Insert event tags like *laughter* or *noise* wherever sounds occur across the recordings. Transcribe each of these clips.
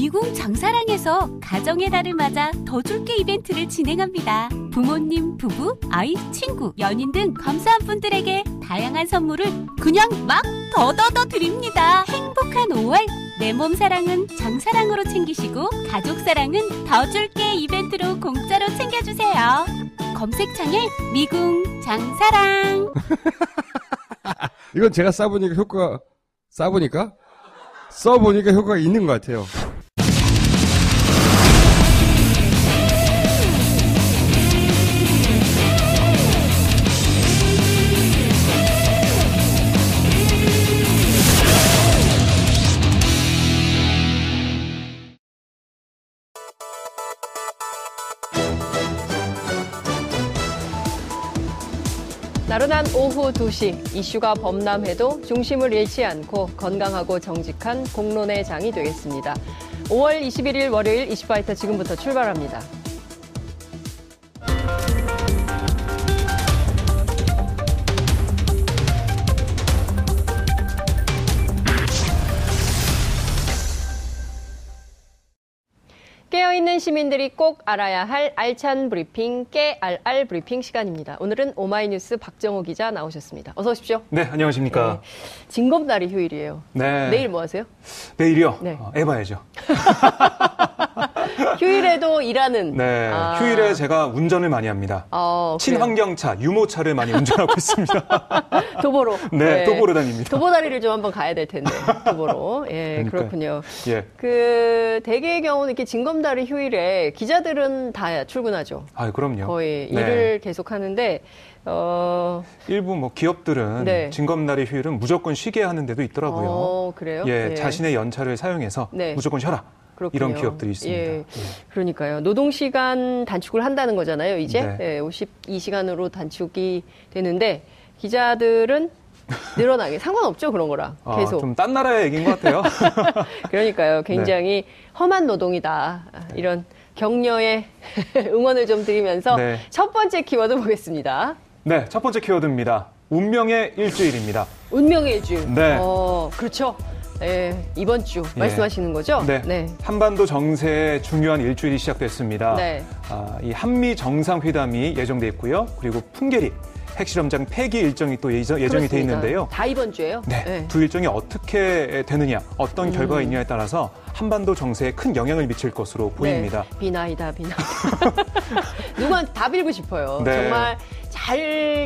미궁 장사랑에서 가정의 달을 맞아 더 줄게 이벤트를 진행합니다. 부모님, 부부, 아이, 친구, 연인 등 감사한 분들에게 다양한 선물을 그냥 막 더더더 드립니다. 행복한 5월 내 몸 사랑은 장사랑으로 챙기시고 가족 사랑은 더 줄게 이벤트로 공짜로 챙겨주세요. 검색창에 미궁 장사랑 *laughs* 이건 제가 써보니까 효과가, 써보니까? 써보니까 효과가 있는 것 같아요. 오후 2시 이슈가 범람해도 중심을 잃지 않고 건강하고 정직한 공론의 장이 되겠습니다. 5월 21일 월요일 이슈파이터 지금부터 출발합니다. 있는 시민들이 꼭 알아야 할 알찬 브리핑, 깨알알 브리핑 시간입니다. 오늘은 오마이뉴스 박정호 기자 나오셨습니다. 어서 오십시오. 네, 안녕하십니까. 진검다리 휴일이에요. 네. 내일 뭐 하세요? 내일이요? 네. 어, 해봐야죠. *laughs* 휴일에도 일하는. 네. 아. 휴일에 제가 운전을 많이 합니다. 어, 그래요. 친환경차, 유모차를 많이 운전하고 있습니다. *laughs* 도보로. 네, 도보로 다닙니다. 도보다리를 좀 한번 가야 될 텐데, 도보로. 예, 그러니까요. 그렇군요. 예. 그, 대개의 경우는 이렇게 진검다리 휴일에 기자들은 다 출근하죠. 아, 그럼요. 거의 네. 일을 계속 하는데, 어, 일부 뭐 기업들은 네. 진검날이 휴일은 무조건 쉬게 하는 데도 있더라고요. 어, 그래요? 예, 예. 자신의 연차를 사용해서 네. 무조건 쉬어라. 그렇군요. 이런 기업들이 있습니다. 예. 예. 그러니까요. 노동 시간 단축을 한다는 거잖아요, 이제. 네. 예, 52시간으로 단축이 되는데, 기자들은 늘어나게 *laughs* 상관없죠, 그런 거랑. 아, 계속. 좀 딴 나라의 얘기인 것 같아요. *laughs* 그러니까요. 굉장히 네. 험한 노동이다. 아, 이런 격려의 *laughs* 응원을 좀 드리면서 네. 첫 번째 키워드 보겠습니다. 네, 첫 번째 키워드입니다. 운명의 일주일입니다. 운명의 일주일. 네. 어, 그렇죠. 예, 이번 주 예. 말씀하시는 거죠? 네. 한반도 정세의 중요한 일주일이 시작됐습니다. 네. 아, 이 한미 정상회담이 예정돼 있고요. 그리고 풍계리 핵실험장 폐기 일정이 또 예정, 예정이 돼 그렇습니다. 있는데요. 다 이번 주예요? 네, 두 일정이 어떻게 되느냐, 어떤 음. 결과가 있냐에 따라서 한반도 정세에 큰 영향을 미칠 것으로 보입니다. 네, 비나이다, 비나이다. *laughs* 누구한테 다 빌고 싶어요. 네. 정말 잘,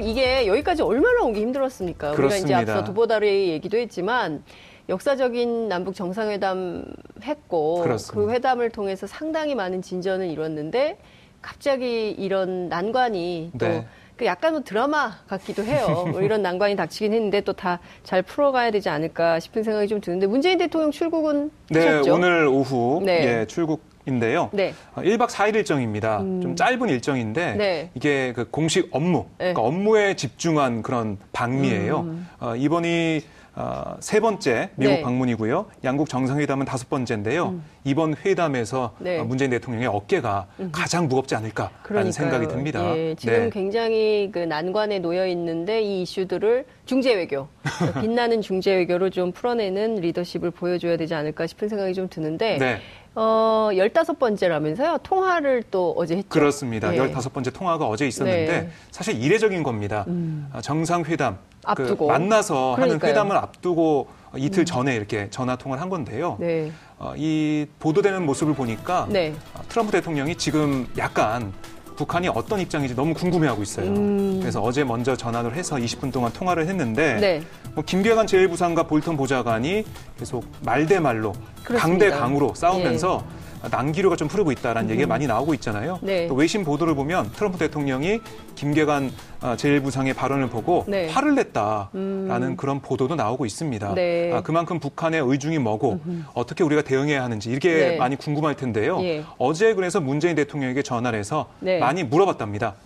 이게 여기까지 얼마나 오기 힘들었습니까? 우리가 이제 그렇습니다. 앞서 두보다리 얘기도 했지만, 역사적인 남북 정상회담 했고, 그렇습니다. 그 회담을 통해서 상당히 많은 진전을 이뤘는데, 갑자기 이런 난관이 또, 네. 그 약간 뭐 드라마 같기도 해요. *laughs* 뭐 이런 난관이 닥치긴 했는데 또 다 잘 풀어가야 되지 않을까 싶은 생각이 좀 드는데 문재인 대통령 출국은 네, 하셨죠? 오늘 오후 네. 예, 출국인데요. 네. 어, 1박 4일 일정입니다. 좀 짧은 일정인데 네. 이게 그 공식 업무, 네. 음. 그러니까 업무에 집중한 그런 방미예요. 어, 이번이 어, 세 번째 미국 네. 방문이고요. 양국 정상회담은 다섯 번째인데요. 이번 회담에서 네. 어, 문재인 대통령의 어깨가 가장 무겁지 않을까라는 그러니까요. 생각이 듭니다. 예, 지금 네. 굉장히 그 난관에 놓여 있는데 이 이슈들을 중재 외교, *laughs* 빛나는 중재 외교로 좀 풀어내는 리더십을 보여줘야 되지 않을까 싶은 생각이 좀 드는데, 네. 어, 15번째라면서요? 통화를 또 어제 했죠? 그렇습니다. 예. 열다섯 번째 통화가 어제 있었는데 네. 음. 사실 이례적인 겁니다. 아, 정상회담 앞두고. 그 만나서 하는 그러니까요. 회담을 앞두고 이틀 전에 이렇게 전화 통화를 한 건데요. 네. 어, 이 보도되는 모습을 보니까 네. 아, 트럼프 대통령이 지금 약간 북한이 어떤 입장인지 너무 궁금해하고 있어요. 음. 그래서 어제 먼저 전화를 해서 20분 동안 통화를 했는데 네. 뭐 김계관 제1부상과 볼턴 보좌관이 계속 말대말로 그렇습니다. 강대 강으로 싸우면서 난기류가 좀 흐르고 있다라는 얘기가 많이 나오고 있잖아요. 네. 또 외신 보도를 보면 트럼프 대통령이 김계관 어, 제1부상의 발언을 보고 네. 화를 냈다라는 그런 보도도 나오고 있습니다. 네. 아, 그만큼 북한의 의중이 뭐고 어떻게 우리가 대응해야 하는지 이게 네. 많이 궁금할 텐데요. 예. 어제 그래서 문재인 대통령에게 전화를 해서 네. 많이 물어봤답니다.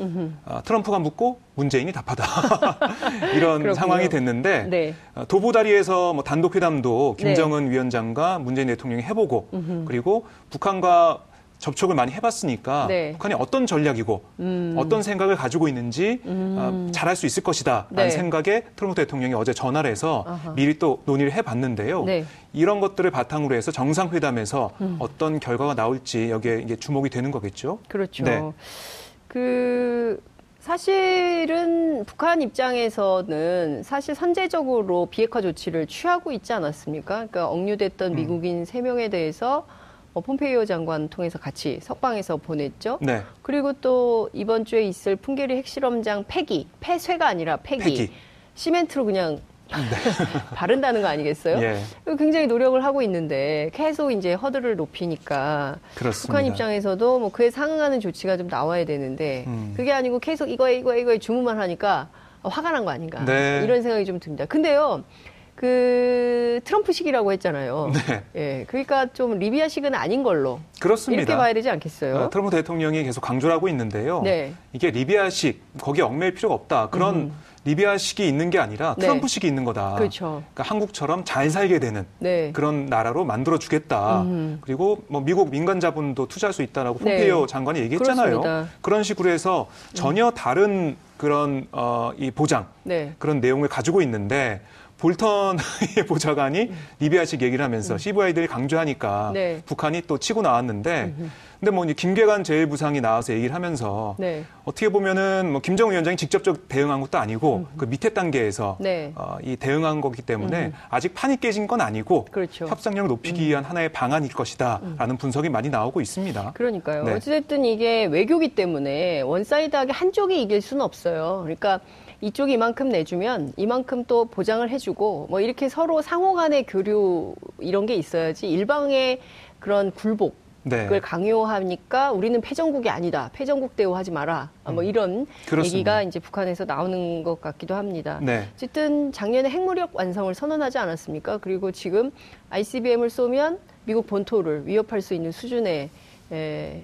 아, 트럼프가 묻고 문재인이 답하다. *laughs* 이런 그렇군요. 상황이 됐는데 네. 어, 도보다리에서 뭐 단독 회담도 네. 김정은 위원장과 문재인 대통령이 해보고 그리고 북한과 접촉을 많이 해봤으니까 네. 북한이 어떤 전략이고 음. 어떤 생각을 가지고 있는지 어, 잘할 수 있을 것이다라는 네. 생각에 트럼프 대통령이 어제 전화를 해서 아하. 미리 또 논의를 해봤는데요. 네. 이런 것들을 바탕으로 해서 정상회담에서 음. 어떤 결과가 나올지 여기에 이게 주목이 되는 거겠죠. 그렇죠. 네. 그 사실은 북한 입장에서는 사실 선제적으로 비핵화 조치를 취하고 있지 않았습니까? 그러니까 억류됐던 음. 미국인 세명에 대해서 어, 폼페이오 장관 통해서 같이 석방해서 보냈죠. 네. 그리고 또 이번 주에 있을 풍계리 핵실험장 폐기, 폐쇄가 아니라 폐기, 폐기. 시멘트로 그냥 *laughs* 바른다는 거 아니겠어요? 예. 굉장히 노력을 하고 있는데 계속 이제 허들을 높이니까 그렇습니다. 북한 입장에서도 뭐 그에 상응하는 조치가 좀 나와야 되는데 음. 그게 아니고 계속 이거에 이거에 이거에 주문만 하니까 화가 난 거 아닌가 네. 이런 생각이 좀 듭니다. 근데요. 그 트럼프식이라고 했잖아요. 네. 예, 그러니까 좀 리비아식은 아닌 걸로 그렇습니다. 이렇게 봐야 되지 않겠어요? 어, 트럼프 대통령이 계속 강조를 하고 있는데요. 네. 이게 리비아식 거기에 얽매일 필요가 없다. 그런 리비아식이 있는 게 아니라 음. 네. 트럼프식이 있는 거다. 그렇죠. 그러니까 한국처럼 잘 살게 되는 네. 그런 나라로 만들어 주겠다. 음. 그리고 뭐 미국 민간 자본도 투자할 수 있다라고 네. 폼페이오 장관이 얘기했잖아요. 그렇습니다. 그런 식으로 해서 전혀 다른 그런 어, 이 보장 네. 그런 내용을 가지고 있는데 볼턴의 *laughs* 보좌관이 리비아식 얘기를 하면서 CVI들이 강조하니까 음. 네. 북한이 또 치고 나왔는데 근데 뭐 이제 김계관 제일부상이 나와서 얘기를 하면서 네. 어떻게 보면은 뭐 김정은 위원장이 직접적 대응한 것도 아니고 그 밑에 단계에서 네. 어, 이 대응한 거기 때문에 아직 판이 깨진 건 아니고 그렇죠. 협상력을 높이기 위한 하나의 방안일 것이다라는 분석이 많이 나오고 있습니다. 그러니까요. 네. 어찌됐든 이게 외교기 때문에 one-side하게 한쪽이 이길 수는 없어요. 그러니까 이쪽이 이만큼 내주면 이만큼 또 보장을 해주고 뭐 이렇게 서로 상호 간의 교류 이런 게 있어야지 일방의 그런 굴복 네. 그걸 강요하니까 우리는 패전국이 아니다. 패전국 대우하지 마라. 뭐 이런 음. 그렇습니다. 얘기가 이제 북한에서 나오는 것 같기도 합니다. 네. 어쨌든 작년에 핵무력 완성을 선언하지 않았습니까? 그리고 지금 ICBM을 쏘면 미국 본토를 위협할 수 있는 수준의 에,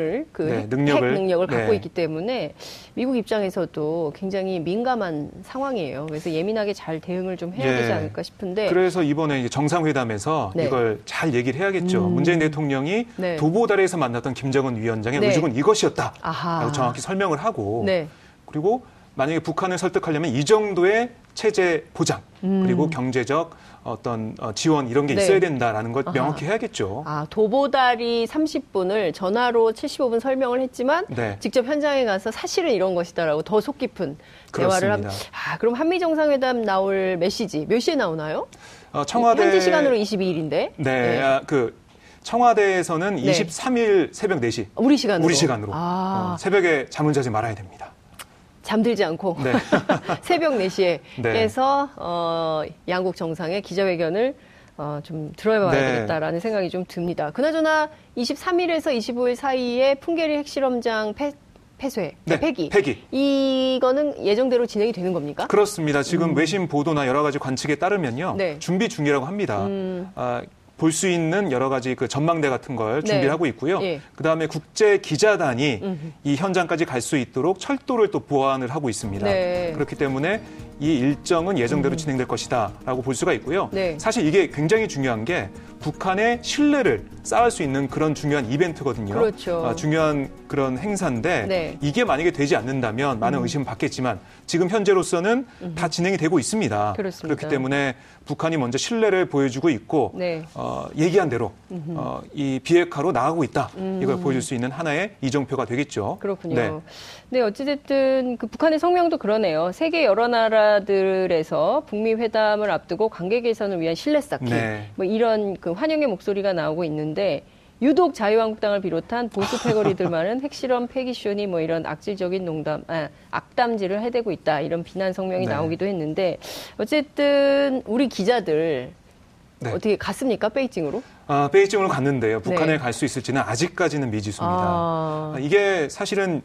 를, 그 네, 핵- 능력을. 핵 능력을 갖고 네. 있기 때문에 미국 입장에서도 굉장히 민감한 상황이에요. 그래서 예민하게 잘 대응을 좀 해야 예. 되지 않을까 싶은데 그래서 이번에 정상회담에서 네. 이걸 잘 얘기를 해야겠죠. 음. 문재인 대통령이 네. 도보다리에서 만났던 김정은 위원장의 네. 의중은 이것이었다. 아하. 라고 정확히 설명을 하고 네. 그리고 만약에 북한을 설득하려면 이 정도의 체제 보장 그리고 경제적 어떤 어, 지원 이런 게 음. 네. 있어야 된다라는 걸 아하. 명확히 해야겠죠. 아, 도보다리 30분을 전화로 75분 설명을 했지만 네. 직접 현장에 가서 사실은 이런 것이다라고 더 속 깊은 대화를 함. 그렇습니다. 아, 그럼 한미 정상회담 나올 메시지 몇 시에 나오나요? 어, 청와대 현지 시간으로 22일인데. 네, 아, 그 청와대에서는 네. 23일 새벽 4시 우리 시간으로. 우리 시간으로 아, 어, 새벽에 잠을 자지 말아야 됩니다. 잠들지 않고 네. *laughs* 새벽 4시에 네. 해서 어, 양국 정상의 기자회견을 어, 좀 들어봐야 네. 되겠다라는 생각이 좀 듭니다. 그나저나 23일에서 25일 사이에 풍계리 핵실험장 폐, 폐쇄, 네, 폐기. 폐기. 이거는 예정대로 진행이 되는 겁니까? 그렇습니다. 지금 외신 보도나 여러 가지 관측에 따르면요. 음. 네. 준비 중이라고 합니다. 음. 아, 볼 수 있는 여러 가지 그 전망대 같은 걸 네. 준비를 하고 있고요. 예. 그다음에 국제 기자단이 음흠. 이 현장까지 갈 수 있도록 철도를 또 보완을 하고 있습니다. 네. 음. 그렇기 때문에 이 일정은 예정대로 진행될 것이다라고 볼 수가 있고요. 네. 사실 이게 굉장히 중요한 게 북한의 신뢰를 쌓을 수 있는 그런 중요한 이벤트거든요. 그렇죠. 아, 중요한 그런 행사인데 네. 이게 만약에 되지 않는다면 많은 의심은 받겠지만 지금 현재로서는 다 진행이 되고 있습니다. 그렇습니다. 그렇기 때문에 북한이 먼저 신뢰를 보여주고 있고 네. 어, 얘기한 대로 어, 이 비핵화로 나가고 있다. 이걸 보여줄 수 있는 하나의 이정표가 되겠죠. 음. 그렇군요. 네. 네. 어찌됐든 그 북한의 성명도 그러네요. 세계 여러 나라 들에서 북미 회담을 앞두고 관계 개선을 위한 신뢰 쌓기. 네. 뭐 이런 그 환영의 목소리가 나오고 있는데 유독 자유한국당을 비롯한 보수 패거리들만은 *laughs* 핵실험 폐기쇼니 뭐 이런 악질적인 농담, 아, 악담질을 해대고 있다 이런 비난 성명이 네. 나오기도 했는데 어쨌든 우리 기자들 네. 어떻게 갔습니까 베이징으로? 아, 베이징으로 갔는데요. 북한에 네. 갈수 있을지는 아직까지는 미지수입니다. 아. 아, 이게 사실은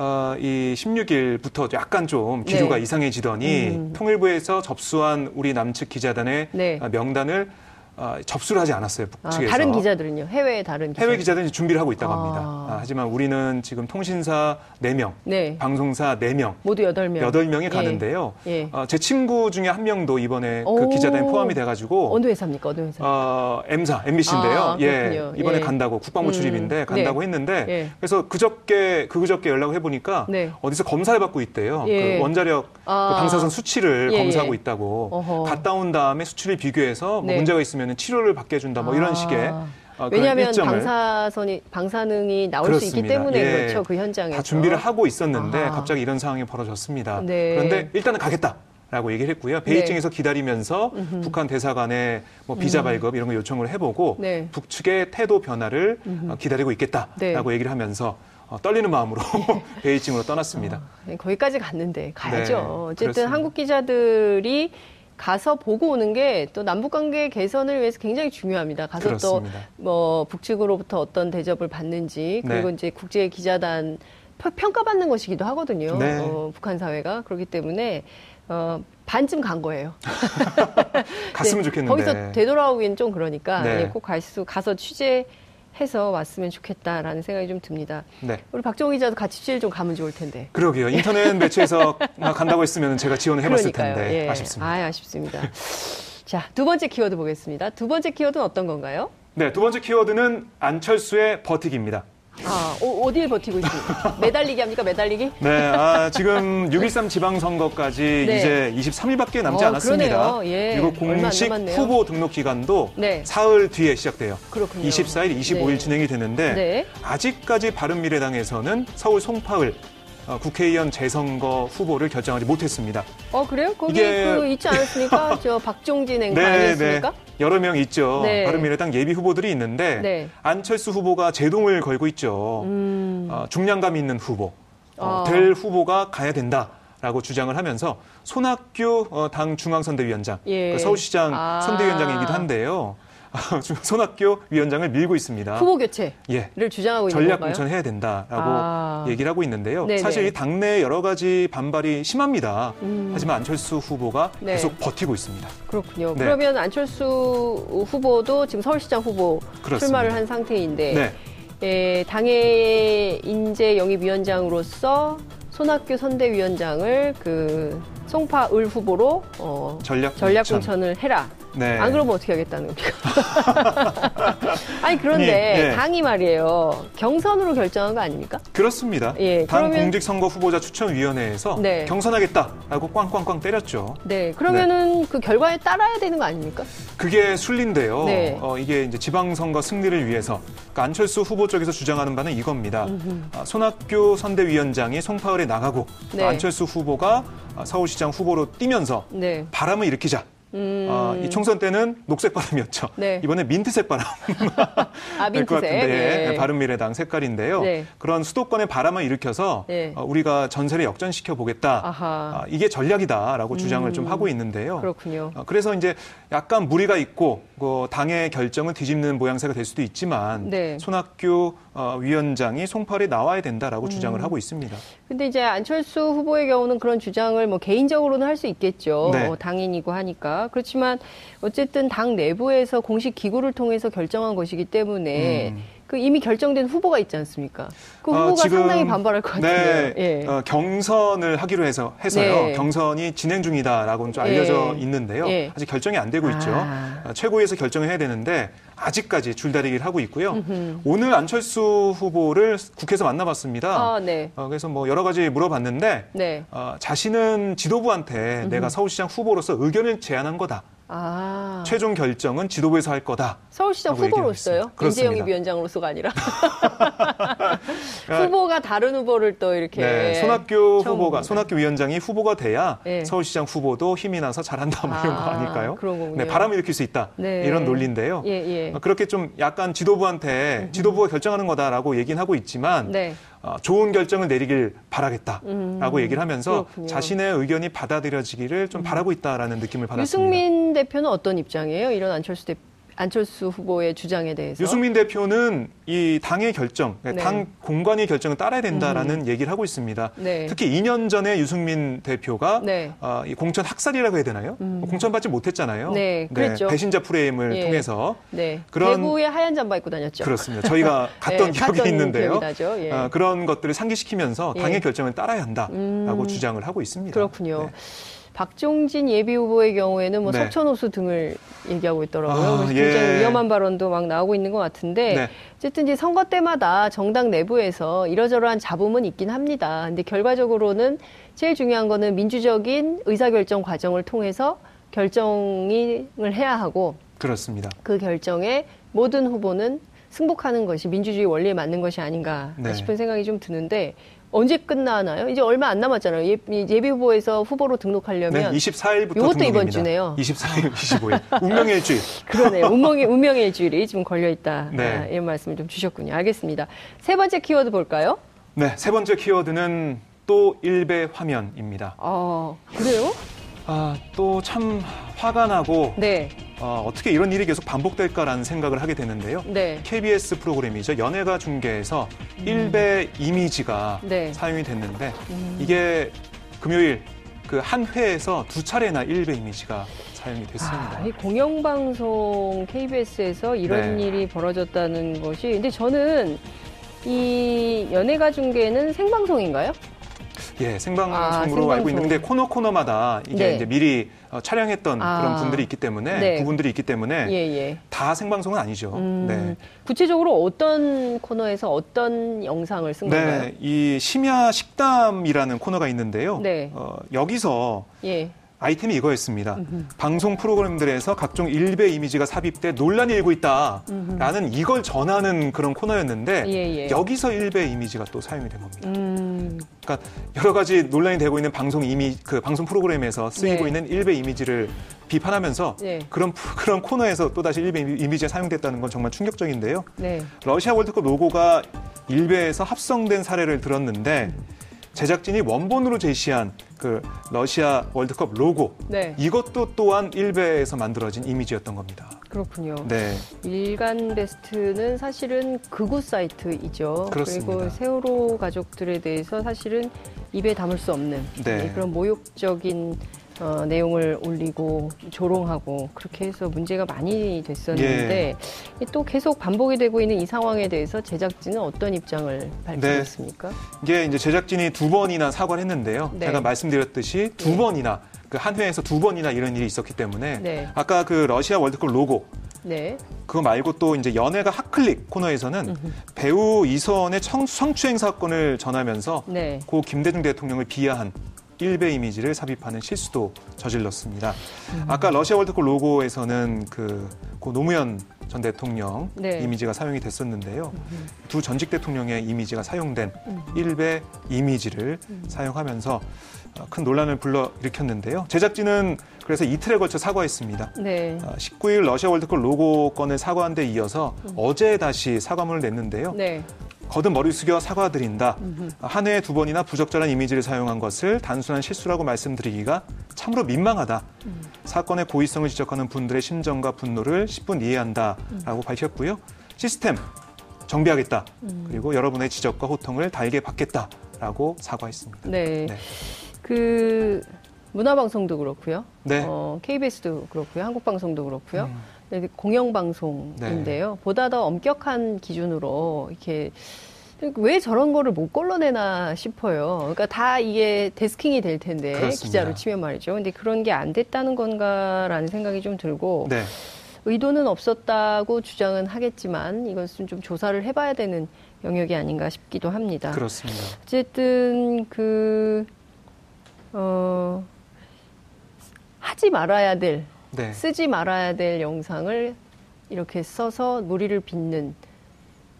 어, 이 16일부터 약간 좀 기류가 네. 이상해지더니 음. 통일부에서 접수한 우리 남측 기자단의 네. 아, 명단을 어, 접수를 하지 않았어요 아, 북측에서. 다른 기자들은요? 해외의 다른 기자. 해외 기자들은 준비를 하고 있다고 아. 합니다. 아, 하지만 우리는 지금 통신사 4명, 네. 방송사 4명, 모두 여덟 명. 8명이 예. 가는데요. 예. 어, 제 친구 중에 한 명도 이번에 그 오. 기자단에 포함이 돼가지고 어느 회사입니까? 어느 회사? 어, M사, MBC인데요. 아, 예. 이번에 예. 간다고 국방부 음, 출입인데 간다고 했는데 예. 그래서 그저께 그 그저께 연락을 해보니까 네. 어디서 검사를 받고 있대요. 예. 그 원자력 아. 그 방사선 수치를 예, 검사하고 예. 있다고 어허. 갔다 온 다음에 수치를 비교해서 뭐 네. 문제가 있으면 치료를 받게 해준다 뭐 이런 아. 식의 어, 왜냐하면 방사선이 방사능이 나올 수 있기 그렇습니다. 때문에 예. 그렇죠 그 현장에서 다 준비를 하고 있었는데 아. 갑자기 이런 상황이 벌어졌습니다. 네. 그런데 일단은 가겠다. 라고 얘기를 했고요. 베이징에서 기다리면서 북한 대사관에 뭐 비자 발급 이런 거 요청을 해보고 음. 네. 북측의 태도 변화를 어, 기다리고 있겠다라고 네. 얘기를 하면서 어, 떨리는 마음으로 *laughs* *laughs* 베이징으로 떠났습니다. 네, 거기까지 갔는데 가야죠. 네, 어쨌든 그렇습니다. 한국 기자들이 가서 보고 오는 게 또 남북 관계 개선을 위해서 굉장히 중요합니다. 가서. 또 뭐 북측으로부터 어떤 대접을 받는지 그리고 네. 이제 국제 기자단 평- 평가받는 것이기도 하거든요. 네. 어, 북한 사회가 그렇기 때문에 어, 반쯤 간 거예요. *laughs* 갔으면 네, 좋겠는데. 거기서 되돌아오기는 좀 그러니까 네. 예, 꼭갈수 가서 취재 해서 왔으면 좋겠다라는 생각이 좀 듭니다. 네. 우리 박정호 기자도 같이 취재 좀 가면 좋을 텐데. 그러게요. 인터넷 매체에서 *laughs* 막 간다고 했으면 제가 지원을 해봤을 그러니까요. 텐데 예. 아쉽습니다. 아, 아쉽습니다. 자, 두 번째 키워드 보겠습니다. 두 번째 키워드는 어떤 건가요? 네, 두 번째 키워드는 안철수의 버티기입니다. 아, 어, 디에 버티고 있습니까? *laughs* 매달리기 합니까? 매달리기? 네, 아, 지금 6.13 *laughs* 지방선거까지 네. 이제 23일밖에 남지 어, 않았습니다. 예, 그리고 공식. 후보 등록 기간도 네. 사흘 뒤에 시작돼요. 그렇군요. 24일, 25일 네. 진행이 되는데 네. 아직까지 바른미래당에서는 서울 송파을 어, 국회의원 재선거 후보를 결정하지 못했습니다. 어, 그래요? 거기 이게- 그 있지 않았습니까? *laughs* 저 박종진 앵커 아니었습니까? 여러 명 있죠. 네. 바른미래당 예비 후보들이 있는데 네. 안철수 후보가 제동을 걸고 있죠. 음. 어, 중량감 있는 후보, 어, 아. 될 후보가 가야 된다 라고 주장을 하면서 손학규 어, 당 중앙선대위원장, 예. 그 서울시장 아. 선대위원장이기도 한데요. *laughs* 손학규 위원장을 밀고 있습니다. 후보 교체를 예. 주장하고 있는 전략 건가요? 공천해야 된다라고 아. 얘기를 하고 있는데요. 네네. 사실 이 당내 여러 가지 반발이 심합니다. 음. 하지만 안철수 후보가 네. 계속 버티고 있습니다. 그렇군요. 네. 그러면 안철수 후보도 지금 서울시장 후보 그렇습니다. 출마를 한 상태인데 네. 예, 당의 인재 영입위원장으로서 손학규 선대위원장을 그 송파 을 후보로 어, 전략 전략 공천. 공천을 해라. 네. 안 그러면 어떻게 하겠다는 겁니까? *laughs* 아니 그런데 예, 예. 당이 말이에요 경선으로 결정한 거 아닙니까? 그렇습니다. 예, 당 그러면- 공직선거 후보자 추천위원회에서 네. 경선하겠다라고 꽝꽝꽝 때렸죠. 네, 그러면은 그 결과에 따라야 되는 거 아닙니까? 그게 순리인데요. 네. 어, 이게 이제 지방선거 승리를 위해서 그러니까 안철수 후보 쪽에서 주장하는 바는 이겁니다. 아, 손학규 선대위원장이 송파을에 나가고 네. 안철수 후보가 아, 서울시장 후보로 뛰면서 네. 바람을 일으키자. 음. 아, 이 총선 때는 녹색 바람이었죠. 네. 이번에 민트색 바람. *laughs* 아 민트색. 같은데 예. 바른미래당 색깔인데요. 네. 그런 수도권의 바람을 일으켜서 네. 어, 우리가 전세를 역전시켜 보겠다. 아, 이게 전략이다라고 주장을 좀 하고 있는데요. 그렇군요. 어, 그래서 이제 약간 무리가 있고 그 당의 결정을 뒤집는 모양새가 될 수도 있지만 네. 손학규 어, 위원장이 송파에 나와야 된다라고 음. 주장을 하고 있습니다. 근데 이제 안철수 후보의 경우는 그런 주장을 뭐 개인적으로는 할 수 있겠죠. 네. 어, 당인이고 하니까. 그렇지만 어쨌든 당 내부에서 공식 기구를 통해서 결정한 것이기 때문에 음. 그 이미 결정된 후보가 있지 않습니까? 그 어, 후보가 지금, 상당히 반발할 것 같은데요. 네, 예. 어, 경선을 하기로 해서 해서요. 네. 경선이 진행 중이다라고는 좀 알려져 예. 있는데요. 예. 아직 결정이 안 되고 있죠. 아. 어, 최고위에서 결정을 해야 되는데 아직까지 줄다리기를 하고 있고요. 오늘 안철수 후보를 국회에서 만나봤습니다. 아, 네. 어, 그래서 뭐 여러 가지 물어봤는데 네. 어, 자신은 지도부한테 내가 서울시장 후보로서 의견을 제안한 거다. 아. 최종 결정은 지도부에서 할 거다. 서울시장 후보로서요? 인재영입 위원장으로서가 아니라. *laughs* 후보가 다른 후보를 또 이렇게. 네, 손학규 후보가. 손학규 위원장이 후보가 돼야 네. 서울시장 후보도 힘이 나서 잘한다 뭐 이런 거 아, 아닐까요? 그런 거군요. 네, 바람을 일으킬 수 있다 네. 이런 논리인데요. 예, 예. 어, 그렇게 좀 약간 지도부한테 지도부가 결정하는 거다라고 얘기는 하고 있지만 네. 어, 좋은 결정을 내리길 바라겠다라고 얘기를 하면서 음, 그렇군요. 자신의 의견이 받아들여지기를 좀 바라고 있다라는 느낌을 받았습니다. 유승민 대표는 어떤 입장이에요? 이런 안철수 대 안철수 후보의 주장에 대해서 유승민 대표는 이 당의 결정, 네. 당 공관위 결정을 따라야 된다라는 얘기를 하고 있습니다. 네. 특히 2년 전에 유승민 대표가 네. 어, 이 공천 학살이라고 해야 되나요? 공천받지 못했잖아요. 네, 그랬죠. 배신자 프레임을 예. 통해서 네. 그런- 대구에 하얀 잠바 입고 다녔죠. 그렇습니다. 저희가 *laughs* 갔던 네, 기억이 갔던 있는데요. 예. 어, 그런 것들을 상기시키면서 예. 당의 결정을 따라야 한다라고 음. 주장을 하고 있습니다. 그렇군요. 네. 박종진 예비 후보의 경우에는 뭐 네. 석천호수 등을 얘기하고 있더라고요. 아, 그래서 굉장히 예. 위험한 발언도 막 나오고 있는 것 같은데 네. 어쨌든 이제 선거 때마다 정당 내부에서 이러저러한 잡음은 있긴 합니다. 근데 결과적으로는 제일 중요한 거는 민주적인 의사결정 과정을 통해서 결정을 해야 하고 그렇습니다. 그 결정에 모든 후보는 승복하는 것이 민주주의 원리에 맞는 것이 아닌가 네. 싶은 생각이 좀 드는데 언제 끝나나요? 이제 얼마 안 남았잖아요. 예, 비 후보에서 후보로 등록하려면 네, 24일부터 요것도 이번 등록입니다. 주네요. 24일, 25일. *laughs* 운명의 일주일. 그러네. 운명의, 운명의 일주일이 지금 걸려 있다. 네. 아, 이런 말씀을 좀 주셨군요. 알겠습니다. 세 번째 키워드 볼까요? 네, 세 번째 키워드는 또 일배 화면입니다. 어, 그래요? 아, 또 참 화가 나고 네. 어, 어떻게 이런 일이 계속 반복될까라는 생각을 하게 되는데요. 네. KBS 프로그램이죠. 연예가 중계에서 일배 이미지가 음. 네. 음. 사용이 됐는데 이게 금요일 그 한 회에서 두 차례나 일배 이미지가 사용이 됐습니다. 아, 이 공영방송 KBS에서 이런 네. 일이 벌어졌다는 것이. 근데 저는 이 연예가 중계는 생방송인가요? 예, 생방송으로 아, 알고. 있는데 코너 코너마다 이게 네. 이제 미리 어, 촬영했던 아. 그런 분들이 있기 때문에 네. 부분들이 있기 때문에 예, 예. 다 생방송은 아니죠. 음, 네. 구체적으로 어떤 코너에서 어떤 영상을 쓴 건가요? 네, 이 심야 식담이라는 코너가 있는데요. 네. 어, 여기서 예. 아이템이 이거였습니다. 방송 프로그램들에서 각종 일베 이미지가 삽입돼 논란이 일고 있다라는 이걸 전하는 그런 코너였는데 예, 예. 여기서 일베 이미지가 또 사용이 된 겁니다. 음, 그러니까 여러 가지 논란이 되고 있는 방송 이미 그 방송 프로그램에서 쓰이고 네. 있는 일베 이미지를 비판하면서 네. 그런 프- 그런 코너에서 또 다시 일베 이미지가 사용됐다는 건 정말 충격적인데요. 네. 러시아 월드컵 로고가 일베에서 합성된 사례를 들었는데 제작진이 원본으로 제시한 그 러시아 월드컵 로고 네. 이것도 또한 일베에서 만들어진 이미지였던 겁니다. 그렇군요. 네, 일간 베스트는 사실은 극우 사이트이죠. 그렇습니다. 리고 세월호 가족들에 대해서 사실은 입에 담을 수 없는 네. 예, 그런 모욕적인 어, 내용을 올리고 조롱하고 그렇게 해서 문제가 많이 됐었는데 예. 이또 계속 반복이 되고 있는 이 상황에 대해서 제작진은 어떤 입장을 발표했습니까? 이게 이제 제작진이 두 번이나 사과를 했는데요. 네. 제가 말씀드렸듯이 두 네. 번이나 그 한 회에서 두 번이나 이런 일이 있었기 때문에 네. 아까 그 러시아 월드컵 로고 네. 그거 말고 또 이제 연예가 핫클릭 코너에서는 배우 이선의 청, 성추행 사건을 전하면서 네. 고 김대중 대통령을 비하한 일베 이미지를 삽입하는 실수도 저질렀습니다. 음. 아까 러시아 월드컵 로고에서는 그, 고 노무현 전 대통령 네. 이미지가 사용이 됐었는데요. 두 전직 대통령의 이미지가 사용된 음. 일베 이미지를 사용하면서 어, 큰 논란을 불러 일으켰는데요. 제작진은 그래서 이틀에 걸쳐 사과했습니다. 네. 어, 19일 러시아 월드컵 로고 건을 사과한 데 이어서 어제 다시 사과문을 냈는데요. 음. 네. 거듭 머리 숙여 사과드린다. 한 해에 두 번이나 부적절한 이미지를 사용한 것을 단순한 실수라고 말씀드리기가 참으로 민망하다. 사건의 고의성을 지적하는 분들의 심정과 분노를 10분 이해한다라고 밝혔고요. 시스템 정비하겠다. 그리고 여러분의 지적과 호통을 달게 받겠다라고 사과했습니다. 네. 네. 그 문화방송도 그렇고요. 네. 어, KBS도 그렇고요. 한국방송도 그렇고요. 음. 네, 공영방송인데요. 보다 더 엄격한 기준으로 이렇게 왜 저런 거를 못 걸러내나 싶어요. 그러니까 다 이게 데스킹이 될 텐데 그렇습니다. 기자로 치면 말이죠. 근데 그런 게 안 됐다는 건가라는 생각이 좀 들고 네. 의도는 없었다고 주장은 하겠지만 이것은 좀 조사를 해봐야 되는 영역이 아닌가 싶기도 합니다. 그렇습니다. 어쨌든 그 어, 하지 말아야 될 네. 쓰지 말아야 될 영상을 이렇게 써서 무리를 빚는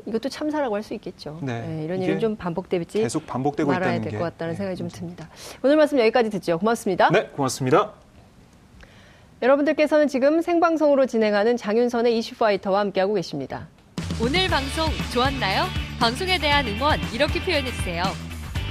이것도 참사라고 할 수 있겠죠. 네. 예, 이런 일은 좀 반복되지 계속 반복되고 말아야 될게것 같다는 네, 생각이 좀. 듭니다. 오늘 말씀 여기까지 듣죠. 고맙습니다. 네, 고맙습니다. 여러분들께서는 지금 생방송으로 진행하는 장윤선의 이슈파이터와 함께하고 계십니다. 오늘 방송 좋았나요? 방송에 대한 응원 이렇게 표현해주세요.